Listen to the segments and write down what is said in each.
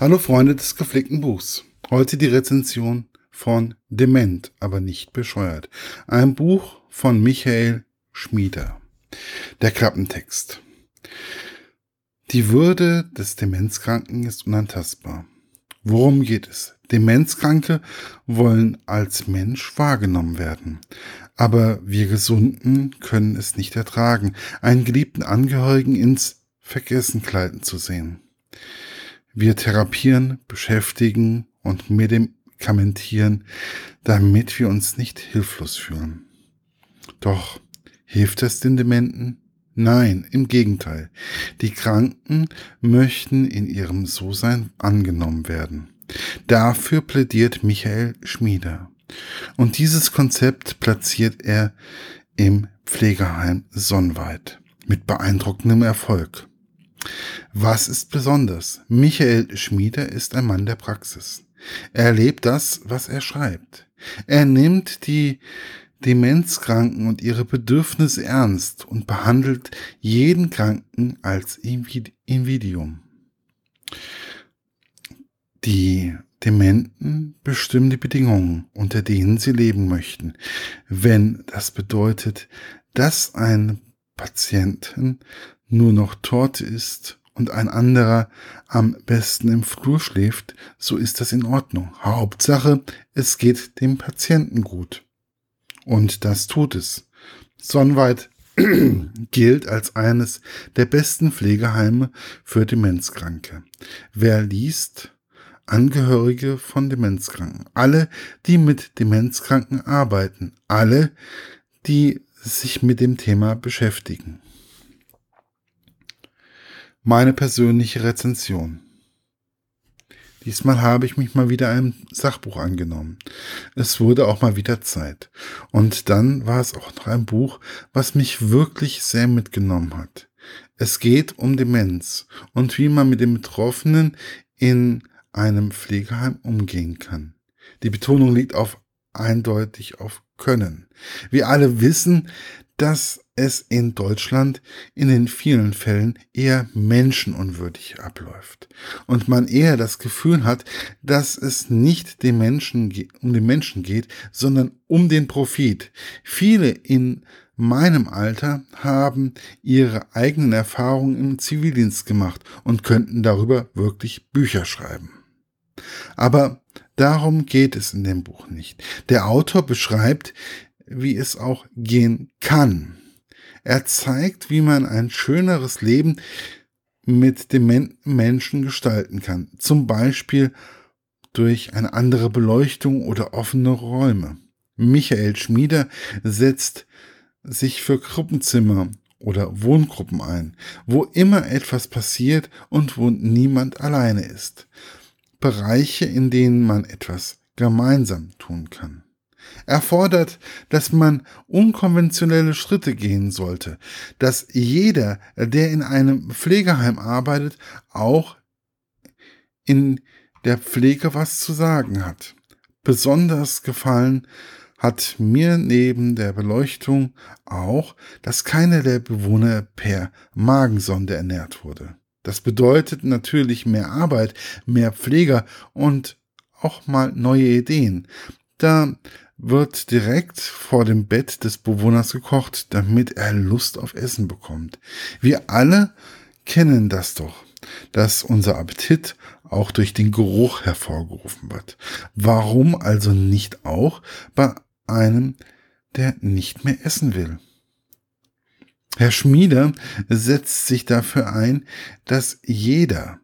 Hallo Freunde des gepflegten Buchs. Heute die Rezension von Dement, aber nicht bescheuert. Ein Buch von Michael Schmieder. Der Klappentext. Die Würde des Demenzkranken ist unantastbar. Worum geht es? Demenzkranke wollen als Mensch wahrgenommen werden. Aber wir Gesunden können es nicht ertragen, einen geliebten Angehörigen ins Vergessen gleiten zu sehen. Wir therapieren, beschäftigen und medikamentieren, damit wir uns nicht hilflos fühlen. Doch hilft es den Dementen? Nein, im Gegenteil. Die Kranken möchten in ihrem So-Sein angenommen werden. Dafür plädiert Michael Schmieder. Und dieses Konzept platziert er im Pflegeheim Sonnweit mit beeindruckendem Erfolg. Was ist besonders? Michael Schmieder ist ein Mann der Praxis. Er erlebt das, was er schreibt. Er nimmt die Demenzkranken und ihre Bedürfnisse ernst und behandelt jeden Kranken als Invidium. Die Dementen bestimmen die Bedingungen, unter denen sie leben möchten. Wenn das bedeutet, dass ein Patienten nur noch Torte isst und ein anderer am besten im Flur schläft, so ist das in Ordnung. Hauptsache, es geht dem Patienten gut. Und das tut es. Sonnweit gilt als eines der besten Pflegeheime für Demenzkranke. Wer liest, Angehörige von Demenzkranken, alle, die mit Demenzkranken arbeiten, alle, die sich mit dem Thema beschäftigen meine persönliche Rezension. Diesmal habe ich mich mal wieder einem Sachbuch angenommen. Es wurde auch mal wieder Zeit. Und dann war es auch noch ein Buch, was mich wirklich sehr mitgenommen hat. Es geht um Demenz und wie man mit den Betroffenen in einem Pflegeheim umgehen kann. Die Betonung liegt auf eindeutig auf Können. Wir alle wissen, dass es in Deutschland in den vielen Fällen eher menschenunwürdig abläuft und man eher das Gefühl hat, dass es nicht den Menschen um den Menschen geht, sondern um den Profit. Viele in meinem Alter haben ihre eigenen Erfahrungen im Zivildienst gemacht und könnten darüber wirklich Bücher schreiben. Aber darum geht es in dem Buch nicht. Der Autor beschreibt, wie es auch gehen kann. Er zeigt, wie man ein schöneres Leben mit dementen Menschen gestalten kann. Zum Beispiel durch eine andere Beleuchtung oder offene Räume. Michael Schmieder setzt sich für Gruppenzimmer oder Wohngruppen ein, wo immer etwas passiert und wo niemand alleine ist. Bereiche, in denen man etwas gemeinsam tun kann erfordert, dass man unkonventionelle Schritte gehen sollte, dass jeder, der in einem Pflegeheim arbeitet, auch in der Pflege was zu sagen hat. Besonders gefallen hat mir neben der Beleuchtung auch, dass keiner der Bewohner per Magensonde ernährt wurde. Das bedeutet natürlich mehr Arbeit, mehr Pfleger und auch mal neue Ideen. Da wird direkt vor dem Bett des Bewohners gekocht, damit er Lust auf Essen bekommt. Wir alle kennen das doch, dass unser Appetit auch durch den Geruch hervorgerufen wird. Warum also nicht auch bei einem, der nicht mehr essen will? Herr Schmieder setzt sich dafür ein, dass jeder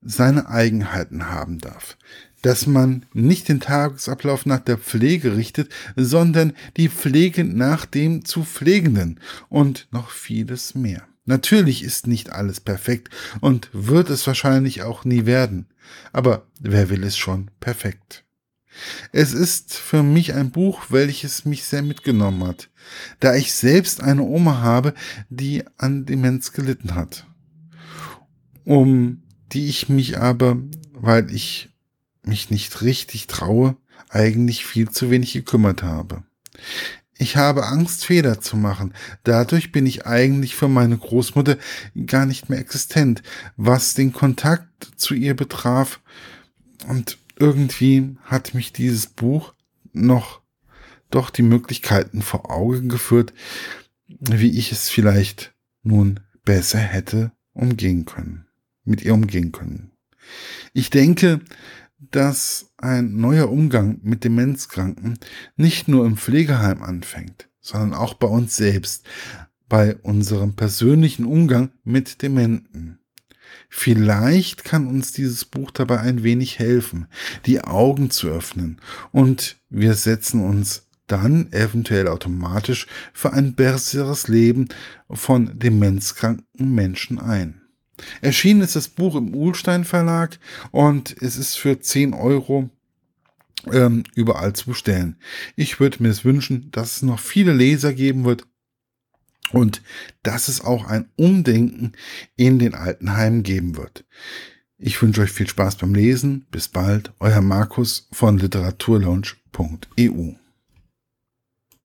seine Eigenheiten haben darf dass man nicht den Tagesablauf nach der Pflege richtet, sondern die Pflege nach dem zu Pflegenden und noch vieles mehr. Natürlich ist nicht alles perfekt und wird es wahrscheinlich auch nie werden, aber wer will es schon perfekt? Es ist für mich ein Buch, welches mich sehr mitgenommen hat, da ich selbst eine Oma habe, die an Demenz gelitten hat, um die ich mich aber, weil ich mich nicht richtig traue, eigentlich viel zu wenig gekümmert habe. Ich habe Angst, Fehler zu machen. Dadurch bin ich eigentlich für meine Großmutter gar nicht mehr existent, was den Kontakt zu ihr betraf. Und irgendwie hat mich dieses Buch noch doch die Möglichkeiten vor Augen geführt, wie ich es vielleicht nun besser hätte umgehen können, mit ihr umgehen können. Ich denke, dass ein neuer Umgang mit Demenzkranken nicht nur im Pflegeheim anfängt, sondern auch bei uns selbst, bei unserem persönlichen Umgang mit Dementen. Vielleicht kann uns dieses Buch dabei ein wenig helfen, die Augen zu öffnen und wir setzen uns dann eventuell automatisch für ein besseres Leben von demenzkranken Menschen ein. Erschienen ist das Buch im Uhlstein Verlag und es ist für 10 Euro ähm, überall zu bestellen. Ich würde mir es wünschen, dass es noch viele Leser geben wird und dass es auch ein Umdenken in den Altenheimen geben wird. Ich wünsche euch viel Spaß beim Lesen. Bis bald, euer Markus von literaturlaunch.eu.